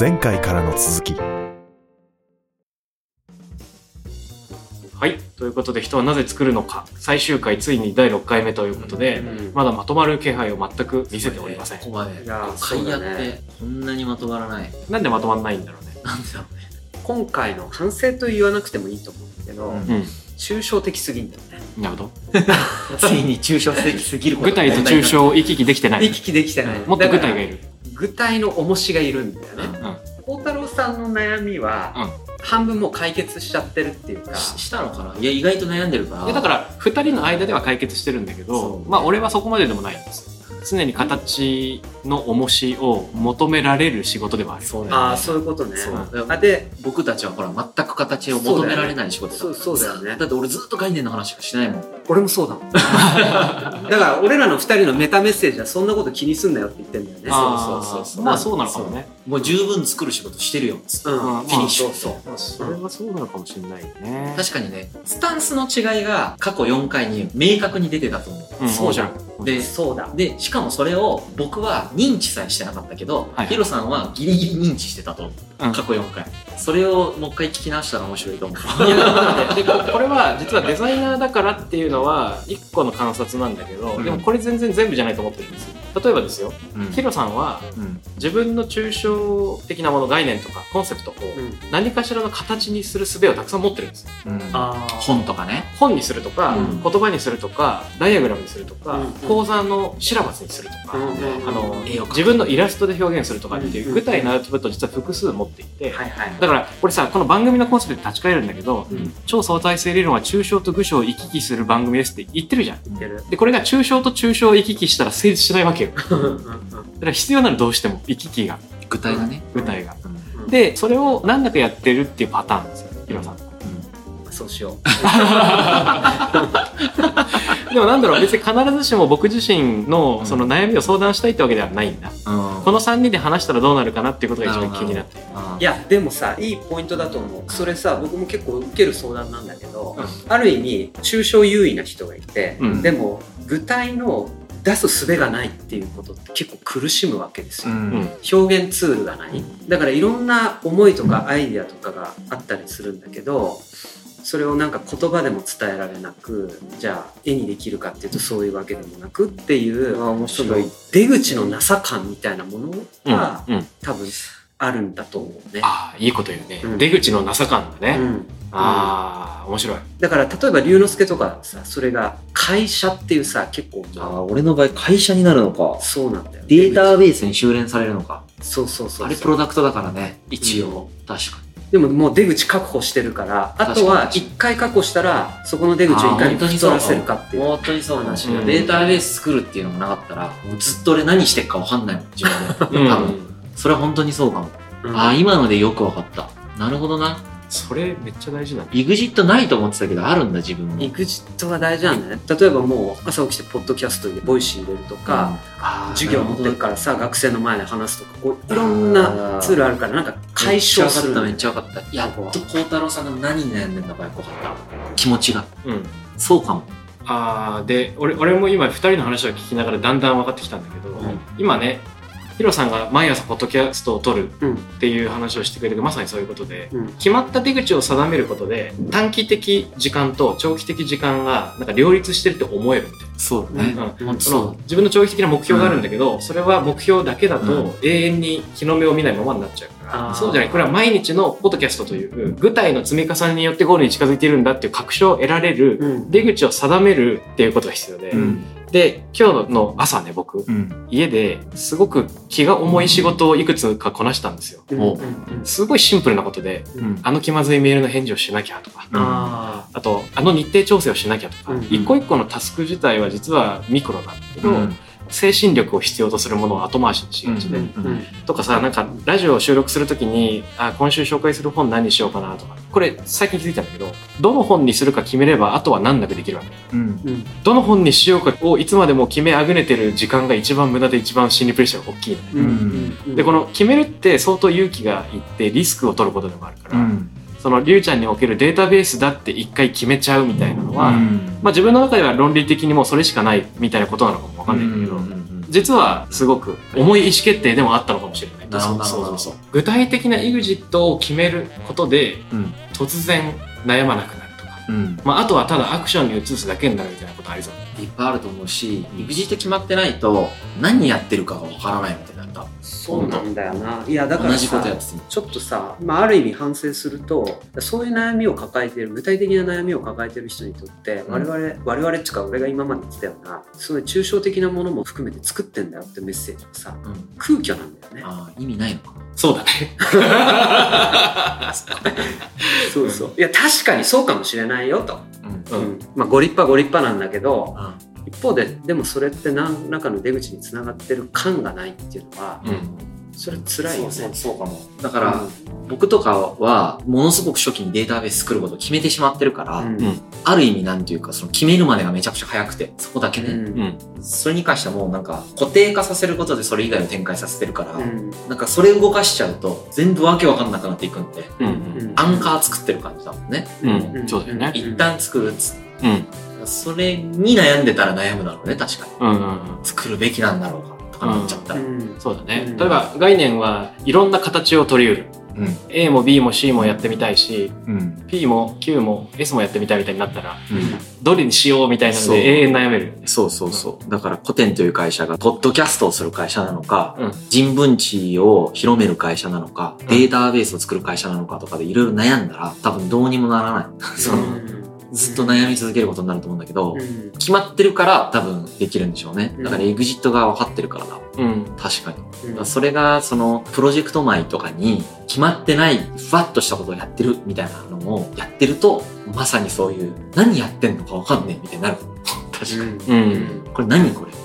前回からの続きはい。ということで、人はなぜ作るのか。最終回、ついに第6回目ということで、うんまだまとまる気配を全く見せておりません。ここまでいやー会やっそうだねてこんなにまとまらないなんでまとまんないんだろうね。なんだろうね今回の反省と言わなくてもいいと思うんだけど、うんうん。抽象的すぎんだよねなるほど。ついに抽象的すぎること具体と抽象を行き来できてない。行き来できてない、もっと具体がいるる。具体の重しがいるんだよね。うん。孝太郎さんの悩みは、半分もう解決しちゃってるっていうか。ししたのかな？いや意外と悩んでるから。だから2人の間では解決してるんだけどそうまあ俺はそこまででもないんです常に形の重しを求められる仕事ではある。ね。ああそういうことね。あで僕たちはほら全く形を求められない仕事だそうだよね。だって俺ずっと概念の話しかしないもん俺もそうだもん。だから俺らの二人のメタメッセージはそんなこと気にすんなよって言ってんだよね。そうそうそうまあそうなのかもね。もう十分作る仕事してるよ。っつってうん。うんフィニッシュそうそうまあそれはそうなのかもしれないね。確かにねスタンスの違いが過去4回に明確に出てたと思う。うん。面白いでそうだ。でしかもそれを僕は認知さえしてなかったけど、はいヒロさんはギリギリ認知してたと。思う、うん。過去4回。それをもう一回聞き直したら面白いと思う。いやだってでここれは実はデザイナーだからっていうのは一個の観察なんだけど、うん。でもこれ全然全部じゃないと思ってるんですよ例えばですようん。ヒロさんはうん。自分の抽象的なもの概念とかコンセプトをうん。何かしらの形にする術をたくさん持ってるんです。ようん。本とかね。本にするとか、うん。言葉にするとかダイアグラムにするとか、うん講座のシラバスにするとか、うんあの自分のイラストで表現するとかっていううん具体のアウトプットを実は複数持っていて、はいはいだからこれさこの番組のコンセプトに立ち返るんだけど、うん。超相対性理論は抽象と具象を行き来する番組ですって言ってるじゃん。言ってる。でこれが抽象と抽象を行き来したら成立しないわけよ。だから必要なのどうしても行き来が。具体がね、具体が。うん。でそれを何だかやってるっていうパターンですよヒロさん。そうしよ でもなんだろう別に必ずしも僕自身のその悩みを相談したいってわけではないんだ。うん。この3人で話したらどうなるかなっていうことが一番気になって。いやでもさいいポイントだと思う。それさ僕も結構受ける相談なんだけど、うん。ある意味抽象優位な人がいて、うん。でも具体の出す術がないっていうことって結構苦しむわけですよ、うん。うん。表現ツールがない。だからいろんな思いとかアイデアとかがあったりするんだけどそれをなんか言葉でも伝えられなくじゃあ絵にできるかっていうとそういうわけでもなくっていう面その出口のなさ感みたいなものうんがうん。多分あるんだと思うね。ああいいこと言うね、うん。出口のなさ感だね、うんああ面白い。だから例えば龍之介とかさそれが会社っていうさ結構あー俺の場合会社になるのか。そうなんだよデータベースに修練されるのか。そうそうそうあれプロダクトだからね。一応、確かでももう出口確保してるからあとは一回確保したらそこの出口をいかに太らせるかっていう。に本当にそうなん話うん。データベース作るっていうのもなかったらもうずっと俺何してっか分かんないもん自分で。うん。多分。それは本当にそうかも、うん。ああ今のでよく分かった。なるほどなそれめっちゃ大事なんだ。EXIT ないと思ってたけどあるんだ自分も exit が大事なんだね。例えばもう朝起きてポッドキャストで Voicy 入れるとか、あー授業持ってるからさ学生の前で話すとかこういろんなツールあるからなんか解消するめっちゃ分かっためっちゃ分かった。やっと孝太郎さんが何に悩んでんだかよく分かった。気持ちが。うん。そうかも。あーで俺俺も今2人の話を聞きながらだんだん分かってきたんだけど、うん。今ねヒロさんが毎朝ポッドキャストを撮るうん。っていう話をしてくれてるまさにそういうことでうん。決まった出口を定めることで短期的時間と長期的時間がなんか両立してるって思える。みたいな。そうね。うん。その自分の長期的な目標があるんだけど、それは目標だけだうと永遠に日の目を見ないままになっちゃうから、あー。そうじゃない。これは毎日のポッドキャストという具体の積み重ねによってゴールに近づいているんだっていう確証を得られるうん。出口を定めるっていうことが必要で、うんで今日の朝ね僕うん。家ですごく気が重い仕事をいくつかこなしたんですよ。うん。すごいシンプルなことでうん。あの気まずいメールの返事をしなきゃとかああとあの日程調整をしなきゃとか、うん。一個一個のタスク自体は実はミクロなんだけど、うん精神力を必要とするものを後回しにしがちで、うんーうん。とかさなんかラジオを収録するときにあ今週紹介する本何にしようかなとか。これ最近気づいたんだけどどの本にするか決めればあとは難なくできるわけ。うん。うんどの本にしようかをいつまでも決めあぐねてる時間が一番無駄で一番心理プレッシャーが大きいの。ね、うんうん。でこの決めるって相当勇気がいってリスクを取ることでもあるから、うんそのりゅうちゃんにおけるデータベースだって一回決めちゃうみたいなのは、うんまあ、自分の中では論理的にもうそれしかないみたいなことなのかもわかんないんだけど、うんうん実はすごく重い意思決定でもあったのかもしれない。なそうそうそう具体的な EXIT を決めることでうん。突然悩まなくなるとか、うん。まあ、あとはただアクションに移すだけになるみたいなことありそう。いっぱいあると思うし、EXIT 決まってないと、何やってるかがわからないみたいになる多分そうなんだよないやだから。ちょっとさ、まあ、ある意味反省するとそういう悩みを抱えている具体的な悩みを抱えている人にとってうん我々、我々っていうか俺が今まで言ってたようなすごい抽象的なものも含めて作ってんだよってメッセージがさうん。空虚なんだよねああ、意味ないのかな。そうだね。そうそういや確かにそうかもしれないよと、うん。ううんんまあ、ご立派ご立派なんだけどあ一方ででもそれって何らかの出口につながってる感がないっていうのはうん。それ辛いよねそうそうかも。だから、僕とかは、ものすごく初期にデータベース作ることを決めてしまってるから、うんうんある意味なんていうか、その決めるまでがめちゃくちゃ早くて、そこだけね。うんうん。それに関してはもうなんか、固定化させることでそれ以外を展開させてるから、うんなんかそれ動かしちゃうと、全部わけわかんなくなっていくんで、うん。うんアンカー作ってる感じだもんね。うん。うんそうだよね。一旦作るっつって。うん。それに悩んでたら悩むだろうね、確かに。うん。うん。作るべきなんだろうか、とかなっちゃったら。うんそうだねう。ん例えば概念はいろんな形を取り得る。うん。A も B も C もやってみたいし、うん。P も Q も S もやってみたいみたいになったら、うん。どれにしようみたいなので永遠悩めるよね。そうそうそう。だから、古典という会社が、ポッドキャストをする会社なのか、うん。人文知を広める会社なのか、んデータベースを作る会社なのかとかでいろいろ悩んだら、多分どうにもならない。その、ずっと悩み続けることになると思うんだけど、うん決まってるから多分できるんでしょうね。だからうんエグジットが分かってるからだ。うん。確かに。からそれが、その、プロジェクト前とかに、決まってない、ふわっとしたことをやってるみたいなのをやってると、まさにそういう、何やってんのか分かんねえみたいになる。確かに。うん。これ何これ？み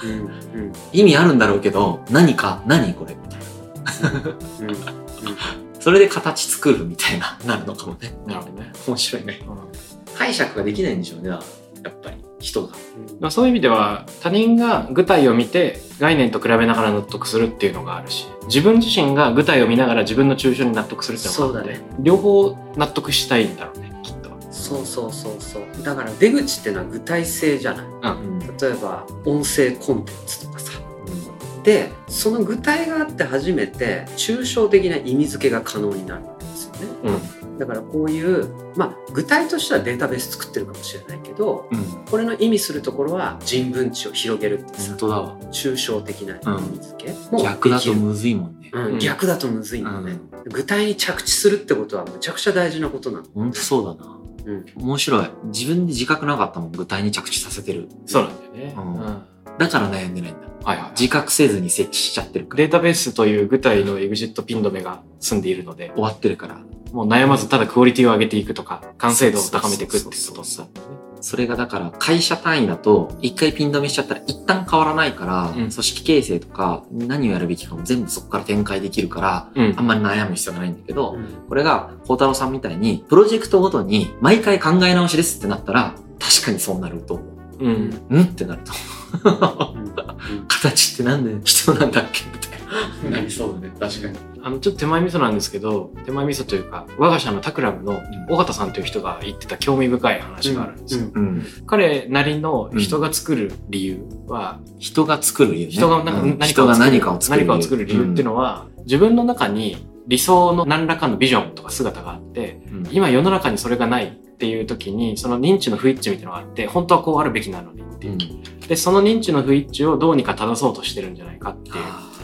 たいな。うんうん意味あるんだろうけど、何か、何これ？みたいな。うんそれで形作るみたいな、なるのかもね。なるほどね。面白いね。うん解釈ができないんでしょうね、やっぱり、人が。まあ、そういう意味では他人が具体を見て概念と比べながら納得するっていうのがあるし自分自身が具体を見ながら自分の抽象に納得するっていうのがあって、そうだね両方納得したいんだろうねきっと。そうそうそうそうだから出口っていうのは具体性じゃないうん。例えば音声コンテンツとかさでその具体があって初めて抽象的な意味付けが可能になるですよねうんだからこういうまあ具体としてはデータベース作ってるかもしれないけどうん。これの意味するところは人文知を広げるっていうさ本当だわ。抽象的な意味付けも逆だとむずいもんね。うんうん逆だとむずいんだよね、具体に着地するってことはむちゃくちゃ大事なことなの、本当そうだな。うん、面白い。自分で自覚なかったもん、具体に着地させてる。そうなんだよね。うんうんだから悩んでないんだ。はいはい、自覚せずに設置しちゃってるから。データベースという具体のエグジットピン止めが済んでいるので終わってるから。もう悩まずただクオリティを上げていくとか完成度を高めていくっていうことそうそれがだから会社単位だと、一回ピン止めしちゃったら一旦変わらないから、うん組織形成とか何をやるべきかも全部そこから展開できるから、うんあんまり悩む必要がないんだけど、うんこれが、孝太郎さんみたいに、プロジェクトごとに毎回考え直しですってなったら、確かにそうなると思うんう。んってなると。うん 形ってなんで人なんだっけみたいな。なりそうだね、確かに。あのちょっと手前味噌なんですけど手前味噌というか我が社のタクラムのうん尾形さんという人が言ってた興味深い話があるんですよ、うん。彼なりの人が作る理由は、人が作る理由ね。人が何かを作る理由っていうのは、自分の中に理想の何らかのビジョンとか姿があってうん。今世の中にそれがないっていう時にその認知の不一致みたいなのがあって本当はこうあるべきなのにっていう。う、でその認知の不一致をどうにか正そうとしてるんじゃないかっていう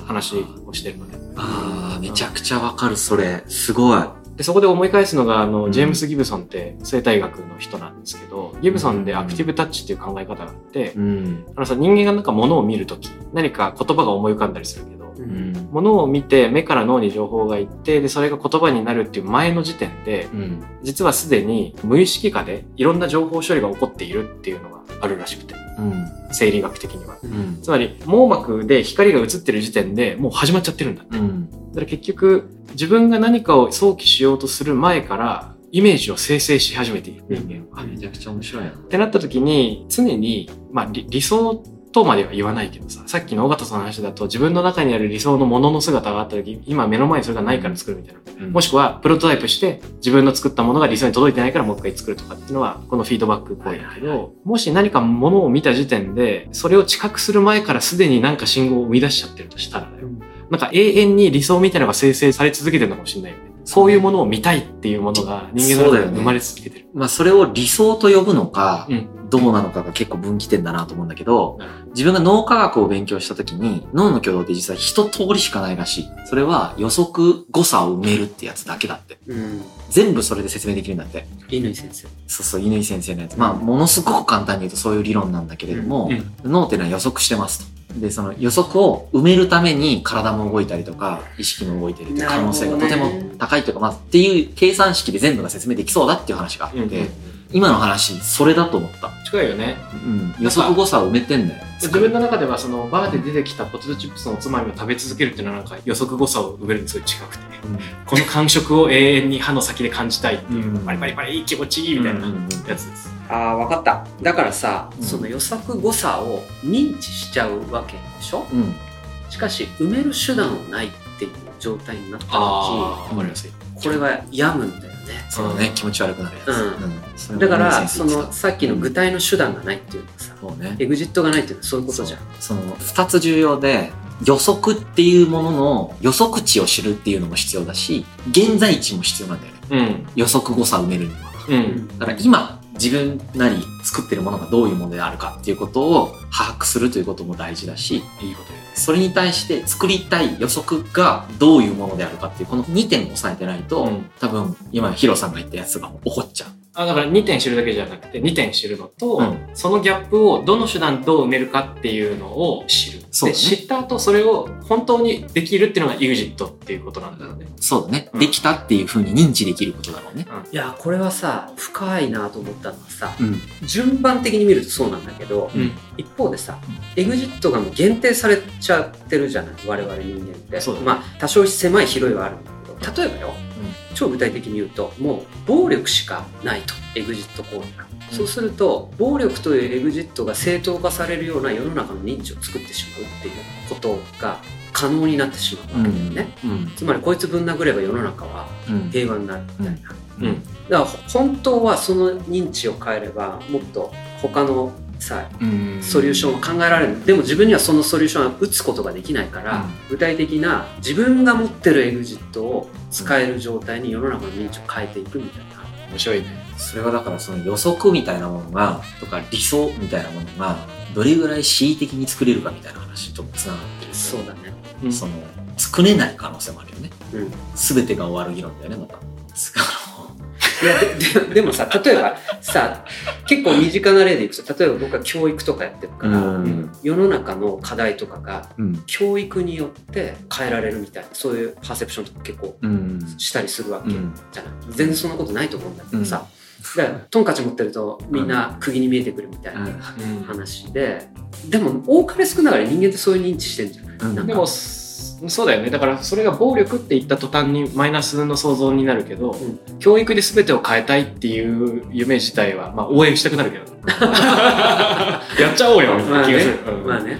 話をしてるのね。ああ、めちゃくちゃわかる、それ。すごい。でそこで思い返すのがあの、うん。ジェームス・ギブソンって生態学の人なんですけどギブソンでアクティブタッチっていう考え方があって、うん。あのさ人間がなんか物を見るとき何か言葉が思い浮かんだりするけど、ううんを見て目から脳に情報がいってでそれが言葉になるっていう前の時点でうん。実はすでに無意識下でいろんな情報処理が起こっているっていうのがあるらしくてうん。生理学的には。うん。つまり網膜で光が映ってる時点でもう始まっちゃってるんだって。うん。だから結局自分が何かを想起しようとする前からイメージを生成し始めている人間は。めちゃくちゃ面白いな。ってなった時に常に、まあ、理理想とまでは言わないけどさ、さっきの尾形さんの話だと自分の中にある理想のものの姿があった時、今目の前にそれがないから作るみたいな。うんもしくはプロトタイプして自分の作ったものが理想に届いてないからもう一回作るとかっていうのはこのフィードバック行為だけど、もし何かものを見た時点でそれを知覚する前からすでになんか信号を生み出しちゃってるとしたらだよ。なんか永遠に理想みたいなのが生成され続けてるのかもしれないよね。そういうものを見たいっていうものが人間の中で生まれ続けてる。まあ、それを理想と呼ぶのか、うんどうなのかが結構分岐点だなと思うんだけど自分が脳科学を勉強した時に、脳の挙動って実は一通りしかないらしい。それは予測誤差を埋めるってやつだけだって。うん。全部それで説明できるんだって。乾先生。そうそう、乾先生のやつ。まあ、ものすごく簡単に言うとそういう理論なんだけれども、うん脳っていうのは予測してますと。で、その予測を埋めるために体も動いたりとか、意識も動いてるっていう可能性がとても高いというか、まあ、っていう計算式で全部が説明できそうだっていう話があって、うんうん今の話、それだと思った。近いよね。うん。予測誤差を埋めてんだよ。自分の中ではそのバーで出てきたポテトチップスのおつまみを食べ続けるっていうのはなんか予測誤差を埋めるにすごい近くて、この感触を永遠に歯の先で感じたいっていう、うんパリパリパリ気持ちいいみたいなうんうんうんやつです。ああ、わかった。だからさ、うんその予測誤差を認知しちゃうわけでしょ？うん。しかし、埋める手段はないっていう状態になった時。これは病むんだよね。そうだね、気持ち悪くなるやつ。うんだから、先そのさっきの具体の手段がないっていうのはさ、そうね。エグジットがないっていうのはそういうことじゃん。その二つ重要で、予測っていうものの予測値を知るっていうのも必要だし、現在値も必要なんだよね。うん。予測誤差を埋めるには。うん。だから今、自分なり作ってるものがどういうものであるかっていうことを把握するということも大事だし、いいこと。それに対して作りたい予測がどういうものであるかっていうこの2点を押さえてないと、うん多分今ヒロさんが言ったやつが起こっちゃう。あだから2点知るだけじゃなくて2点知るのと、うんそのギャップをどの手段どう埋めるかっていうのを知る。そうだねで知った後それを本当にできるっていうのが EXIT っていうことなんだよね。そうだね。うんできたっていうふうに認知できることだろうね。いや、これはさ、深いなと思ったのはさ、うん。順番的に見るとそうなんだけど、うん。一方でさ、エグジットがもう限定されちゃってるじゃない我々人間ってそうだねまあ多少狭い広いはあるんだけど例えばよ、超具体的に言うともう暴力しかないとエグジット行為が、うんそうすると暴力というエグジットが正当化されるような世の中の認知を作ってしまうっていうことが可能になってしまうわけだよね、うん。つまりこいつぶん殴れば世の中はうん。平和になるみたいな、うん。だから本当はその認知を変えればもっと他のさうんソリューションを考えられるでも自分にはそのソリューションは打つことができないから、うん具体的な自分が持ってるエグジットを使える状態に世の中の認知を変えていくみたいな、面白いね。それはだからその予測みたいなものが、とか理想みたいなものが、どれぐらい恣意的に作れるかみたいな話ともつながってる。そうだねうんその、作れない可能性もあるよね。うんすべてが終わる議論だよね、また。いやでででもさ例えばさ結構身近な例でいくと例えば僕は教育とかやってるから、うん世の中の課題とかがのうん。教育によって変えられるみたいなそういうパーセプションとか結構うん。したりするわけうん。じゃない、全然そんなことないと思うんだけどさ、だからトンカチ持ってるとみんな釘に見えてくるみたいなうん。話で、でも多かれ少なかれ人間ってそういう認知してんじゃない、うん。でもそそうだよね。だからそれが暴力って言った途端にマイナスの想像になるけど、ん。教育で全てを変えたいっていう夢自体は、まあ、応援したくなるけど。やっちゃおうよみたいまあね。な気がする、うん。まあね。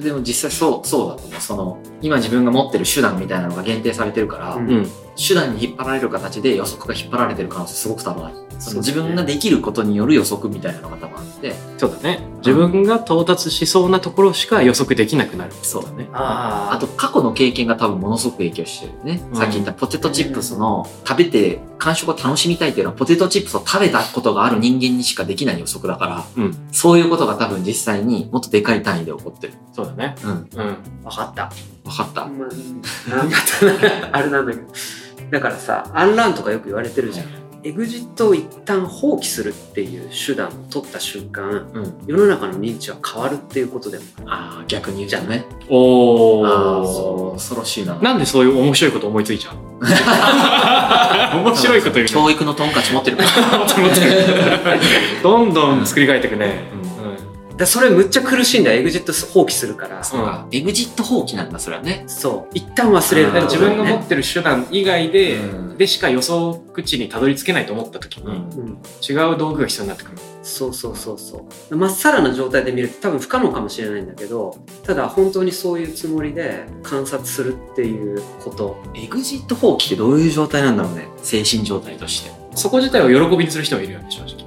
でも実際そう、そうだと思う。その、今自分が持ってる手段みたいなのが限定されてるから、うんうん手段に引っ張られる形で予測が引っ張られてる可能性すごく多分ある。その自分ができることによる予測みたいなのが多分あって、そうだね。自分が到達しそうなところしか予測できなくなる。そうだね。ああと過去の経験が多分ものすごく影響してるよね。うん。さっき言ったポテトチップスの食べて感触を楽しみたいっていうのはポテトチップスを食べたことがある人間にしかできない予測だから、うん。そういうことが多分実際にもっとでかい単位で起こってる。そうだね。うん。うん。分かった、わかった。まあ、なんだったなあれなんだけどだからさアンランとかよく言われてるじゃん。エグジットを一旦放棄するっていう手段を取った瞬間うん。世の中の認知は変わるっていうことでも。ああ、逆に言うじゃんね。おあーそう。恐ろしいな。なんでそういう面白いこと思いついちゃうの？面白いこと言うね教育のトンカチ持ってるから。どんどん作り変えていくね、うん。うんだそれむっちゃ苦しいんだよ。エグジット放棄するからそうか。エグジット放棄なんだ、それはね。そう。一旦忘れる。自分が持ねってる手段以外で、うん。でしか予想口にたどり着けないと思った時に、うん。うん違う道具が必要になってくる。そうそうそうそう。まっさらな状態で見ると多分不可能かもしれないんだけどただ本当にそういうつもりで観察するっていうこと。エグジット放棄ってどういう状態なんだろうね。精神状態として。そこ自体を喜びにする人もいるよね、正直。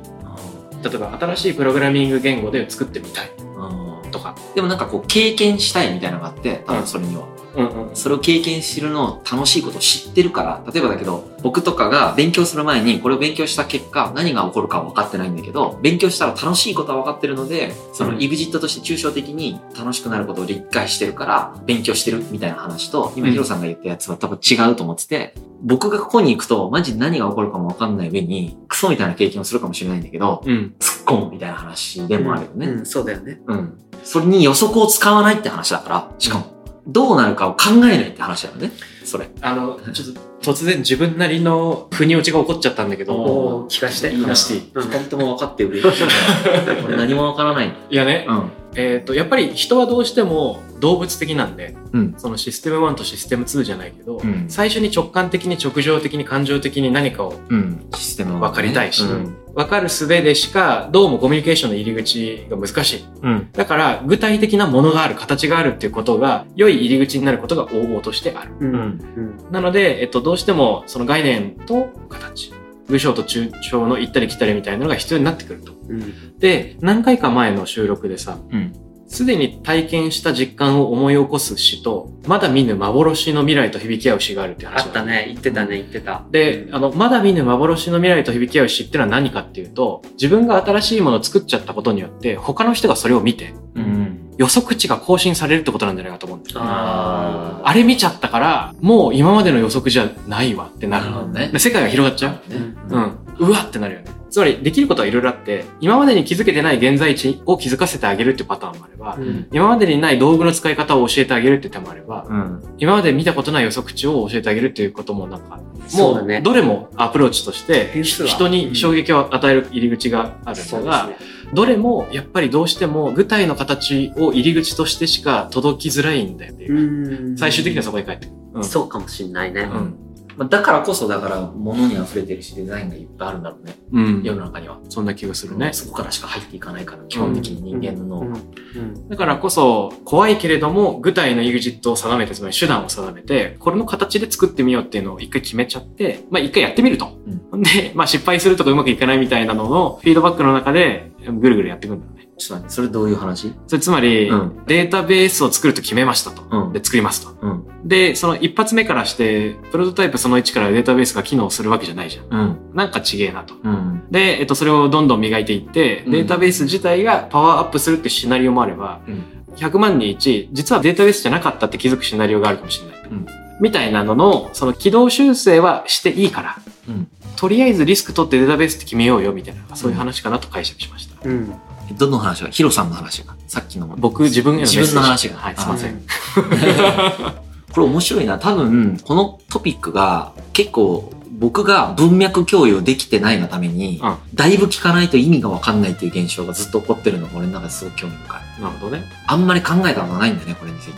例えば、新しいプログラミング言語で作ってみたいうんとか。でもなんかこう経験したいみたいなのがあって、多分それには。うんうん。それを経験するの楽しいことを知ってるから、例えばだけど、僕とかが勉強する前にこれを勉強した結果、何が起こるかは分かってないんだけど、勉強したら楽しいことは分かってるので、そのうん EXIT として抽象的に楽しくなることを理解してるから、勉強してるみたいな話と、今うんヒロさんが言ったやつは多分違うと思ってて、僕がここに行くと、マジで何が起こるかも分かんない上に、クソみたいな経験をするかもしれないんだけど、うん。突っ込むみたいな話でもあるよね。うん、そうだよねうん。それに予測を使わないって話だから、しかも、どうなるかを考えないって話だよね。それ。あの、ちょっと突然自分なりの腑に落ちが起こっちゃったんだけど、聞かしていいな話していいうん二人とも分かって嬉しい。俺何も分からない。いやね、うん。えっ、と、やっぱり人はどうしても動物的なんで、うんそのシステム1とシステム2じゃないけど、うん最初に直感的に直情的に感情的に何かをうん。システム分かりたいし、うん。分かる術でしかどうもコミュニケーションの入り口が難しい。うん。だから具体的なものがある、形があるっていうことが良い入り口になることが往々としてある。うんうんうんなので、えっと、どうしてもその概念と形、文章と抽象の行ったり来たりみたいなのが必要になってくると。うんで、何回か前の収録でさ、うん。すでに体験した実感を思い起こす詩と、まだ見ぬ幻の未来と響き合う詩があるって話あった。ね言ってたね言ってたで、あの、まだ見ぬ幻の未来と響き合う詩っていうのは何かっていうと、自分が新しいものを作っちゃったことによって、他の人がそれを見て、うん。予測値が更新されるってことなんじゃないかと思うんだよね。ああれ見ちゃったから、もう今までの予測じゃないわってなるなるほどねで世界が広がっちゃう。ね。うん。うわってなるよね。つまり、できることはいろいろあって、今までに気づけてない現在地を気づかせてあげるっていうパターンもあれば、うん今までにない道具の使い方を教えてあげるっていう手もあれば、うん。今まで見たことない予測値を教えてあげるっていうこともなんか、もう、どれもアプローチとして、人に衝撃を与える入り口があるそのが、どれもやっぱりどうしても具体の形を入り口としてしか届きづらいんだよっていう。うん最終的にはそこに帰ってくる。うんそうかもしんないねうん。まあだからこそ、だから、物に溢れてるし、デザインがいっぱいあるんだろうね。うん。世の中には。そんな気がするね。そこからしか入っていかないから、基本的に人間の脳うんが。うんだからこそ、怖いけれども、具体の EXIT を定めて、つまり手段を定めて、これの形で作ってみようっていうのを一回決めちゃって、まあ一回やってみると。で、まあ失敗するとかうまくいかないみたいなののフィードバックの中で、ぐるぐるやっていくんだよね。ちょっと待って、それどういう話？それつまり、うんデータベースを作ると決めましたと。うんで、作りますと。うん。で、その一発目からして、プロトタイプその1からデータベースが機能するわけじゃないじゃん。うん。なんかちげえなと。うん。で、えっと、それをどんどん磨いていって、うんデータベース自体がパワーアップするってシナリオもあれば、うん100万に1、実はデータベースじゃなかったって気づくシナリオがあるかもしれない。うんみたいなのの、その軌道修正はしていいから、うんとりあえずリスク取ってデータベースって決めようよ、みたいな、そういう話かなと解釈しました。うんどの話がヒロさんの話がさっきの。僕、自分への自分の話がはい、すいません。これ面白いな。多分、このトピックが結構僕が文脈共有できてないがために、うんだいぶ聞かないと意味がわかんないっていう現象がずっと起こってるのが俺の中ですごく興味深い。なるほどね。あんまり考えたことないんだね、これについて。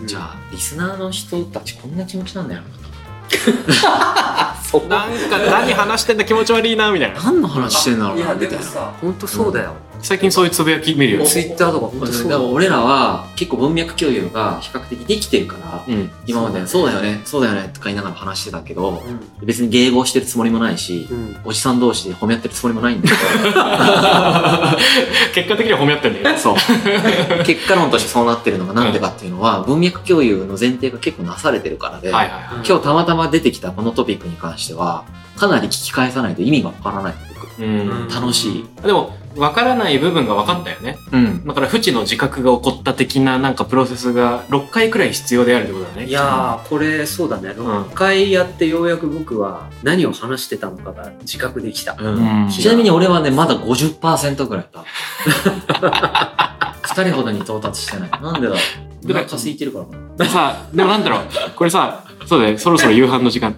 うん。じゃあ、リスナーの人たちこんな気持ちなんだよそ なんか何話してんだ気持ち悪いな、みたいな。何の話してんだろうな、みたいな。本当そうだよ最近そういうつぶやき見るよね。ツイッターとかだから俺らは結構文脈共有が比較的できてるから、うん。今までそうだよね、そうだよねとか言いながら話してたけど、う別に迎合してるつもりもないし、んうんおじさん同士で褒め合ってるつもりもないんだけ 結果的には褒め合ってんだよ。そう。結果論としてそうなってるのがなんでかっていうのは、文脈共有の前提が結構なされてるからで、はいはいはい。今日たまたま出てきたこのトピックに関しては、かなり聞き返さないと意味がわからない、僕。うん。楽しい。でも、わからない部分が分かったよね。うん。だから、不知の自覚が起こった的ななんかプロセスが6回くらい必要であるってことだね。いやーこれそうだね6回やってようやく僕は何を話してたのかが自覚できたうんうんちなみに俺はね、まだ50%ぐらいだ。二人ほどに到達してない。なんでだ？ろう。お腹空いてるからかな。でさ、でもなんだろう、これさ、そうだよ、そろそろ夕飯の時間。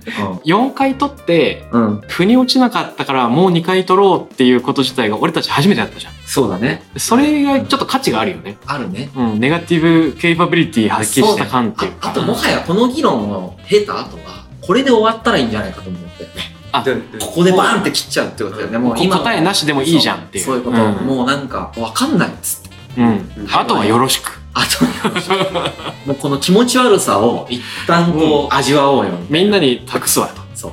4回取って、うん。うん。腑に落ちなかったからもう2回取ろうっていうこと自体が俺たち初めてやったじゃん。そうだね。それがちょっと価値があるよね。あるね。うん、ネガティブケイパビリティ発揮した感っていうか。ああともはやこの議論を経た後は、これで終わったらいいんじゃないかと思って。あででここでバーンって切っちゃうってことだよね。もう今答えなしでもいいじゃんっていうそうそういうこと。うんもうなんか、わかんないっつって。うん。あとはよろしく。あと、もうこの気持ち悪さを一旦こう、味わおうよ。みんなに託すわと。そう。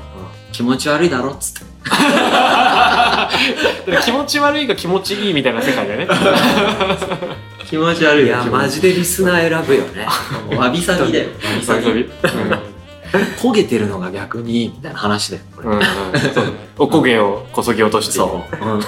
気持ち悪いだろっつって。気持ち悪いが気持ちいいみたいな世界だよね。気持ち悪いやマジでリスナー選ぶよね。わびさびだよ。わびさび。うん。焦げてるのが逆に、みたいな話だよ、これ。うんうん。そうおこげをこそぎ落としてそう。うん。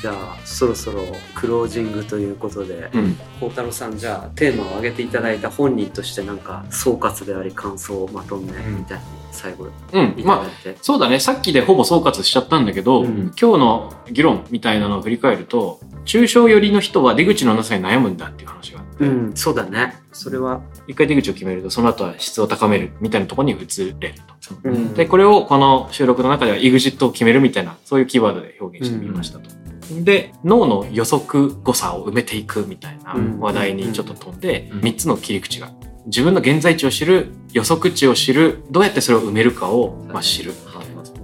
じゃあそろそろクロージングということでうん。孝太郎さんじゃあテーマを挙げていただいた本人としてなんか総括であり感想をまとめみたいに最後うん。いたまあだいて、そうだね。さっきでほぼ総括しちゃったんだけど、うん。今日の議論みたいなのを振り返ると抽象寄りの人は出口のなさに悩むんだっていう話があって、うん。そうだね。それは一回出口を決めるとその後は質を高めるみたいなところに移れると。うん。でこれをこの収録の中では EXIT を決めるみたいなそういうキーワードで表現してみましたと。で脳の予測誤差を埋めていくみたいな話題にちょっと飛んで、うん。3つの切り口が自分の現在地を知る予測値を知るどうやってそれを埋めるかを、まあ、知る。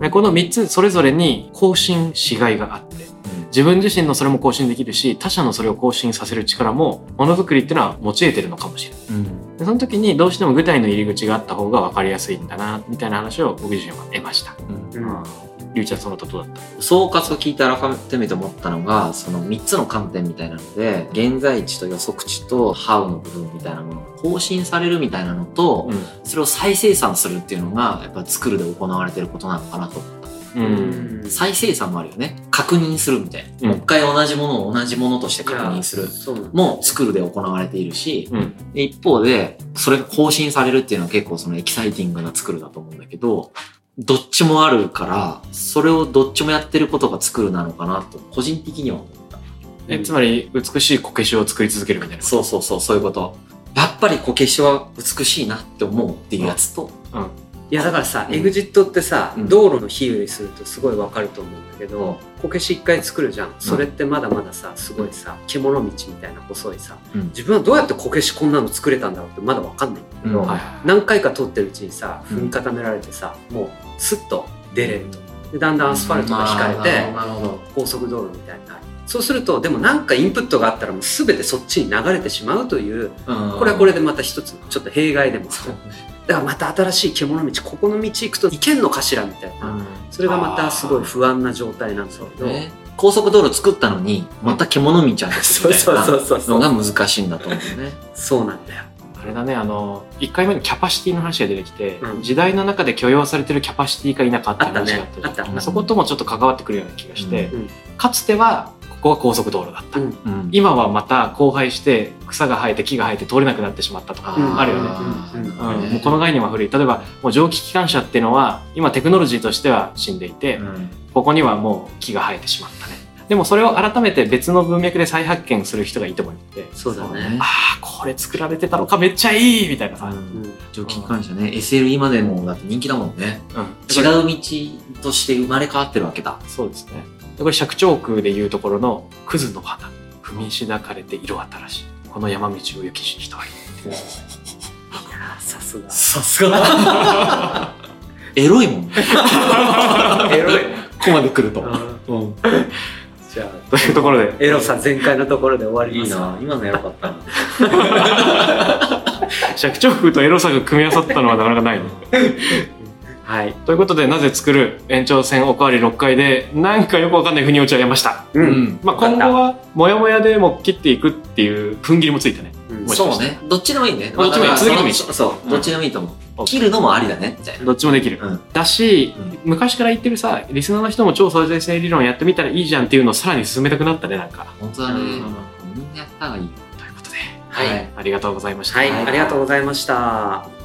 でこの3つそれぞれに更新しがいがあって自分自身のそれも更新できるし他者のそれを更新させる力もものづくりっていうのは持ち得てるのかもしれない。うん。でその時にどうしても具体の入り口があった方が分かりやすいんだなみたいな話を僕自身は得ました。うん。うんりゅうちゃんその後どうだった。総括を聞いて改めて思ったのがその3つの観点みたいなので現在地と予測値とハウの部分みたいなものが更新されるみたいなのと、それを再生産するっていうのがやっぱ作るで行われてることなのかなと思った。うん。うん再生産もあるよね。確認するみたいな、うん。もう一回同じものを同じものとして確認する。も作るで行われているし、うん。で一方でそれが更新されるっていうのは結構そのエキサイティングな作るだと思うんだけどどっちもあるからそれをどっちもやってることが作るなのかなと個人的には思った。えつまり美しいこけしを作り続けるみたいな。そうそうそうそういうこと。やっぱりこけしは美しいなって思うっていうやつと、いやだからさ、うん。エグジットってさ、うん。道路の比喩にするとすごいわかると思うんだけど、こけし一回作るじゃん。それってまだまださすごいさ獣道みたいな細いさ、うん。自分はどうやってこけしこんなの作れたんだろうってまだわかんないんだけど、うん。はい何回か撮ってるうちにさうん踏み固められてさ、もうスッと出れると。でだんだんアスファルトが引かれて、高速道路みたいになる。そうするとでも何かインプットがあったらもう全てそっちに流れてしまうというこれはこれでまた一つちょっと弊害でもある。だからまた新しい獣道ここの道行くと行けんのかしらみたいな、それがまたすごい不安な状態なんだけど、ね。高速道路作ったのにまた獣道あるみたいな。のが難しいんだと思うね。そうなんだよあれだねあの1回目にキャパシティの話が出てきて、うん。時代の中で許容されてるキャパシティか否かって話があったね。あった。そこともちょっと関わってくるような気がして、うん。かつてはここは高速道路だった、うん。うん。今はまた荒廃して草が生えて木が生えて通れなくなってしまったとかうん。あるよね、うん。うん。うん。もうこの概念は古い。例えばもう蒸気機関車っていうのは今テクノロジーとしては死んでいて、ここにはもう木が生えてしまったねでもそれを改めて別の文脈で再発見する人がいいと思って。そうだね。そうねああこれ作られてたのかめっちゃいいみたいなさ、うん。蒸気機関車ね。SL 今でもだって人気だもんね。うん。違う道として生まれ変わってるわけだ。そうですね。でこれ尺長空でいうところの「クズの花踏みしだかれて色新しい。この山道を行きし人はいい」いやーさすが。さすが。エロいもんね。エロい。ここまで来ると。うんじゃあというところで。エロさ全開のところで終わりますいいな。今のエロかったな。尺長空とエロさが組み合わさったのはなかなかないね。はい。ということでなぜ作る延長戦おかわり6回でなんかよくわかんない腑に落ちは得ました、ううん。んまあ、今後はモヤモヤでも切っていくっていう踏ん切りもついたね。うん。そうね。どっちでもいいね。どっちもいい。まあ続けてもいいそう。どっちでもいいと思う。うん切るのもありだねみたいな。どっちもできる、うん。だし、う昔から言ってるさリスナーの人も超相対性理論やってみたらいいじゃんっていうのをさらに進めたくなったねなんか。本当だね。うん。みんなやった方がいいということで、はい。ありがとうございました、はい、ありがとうございました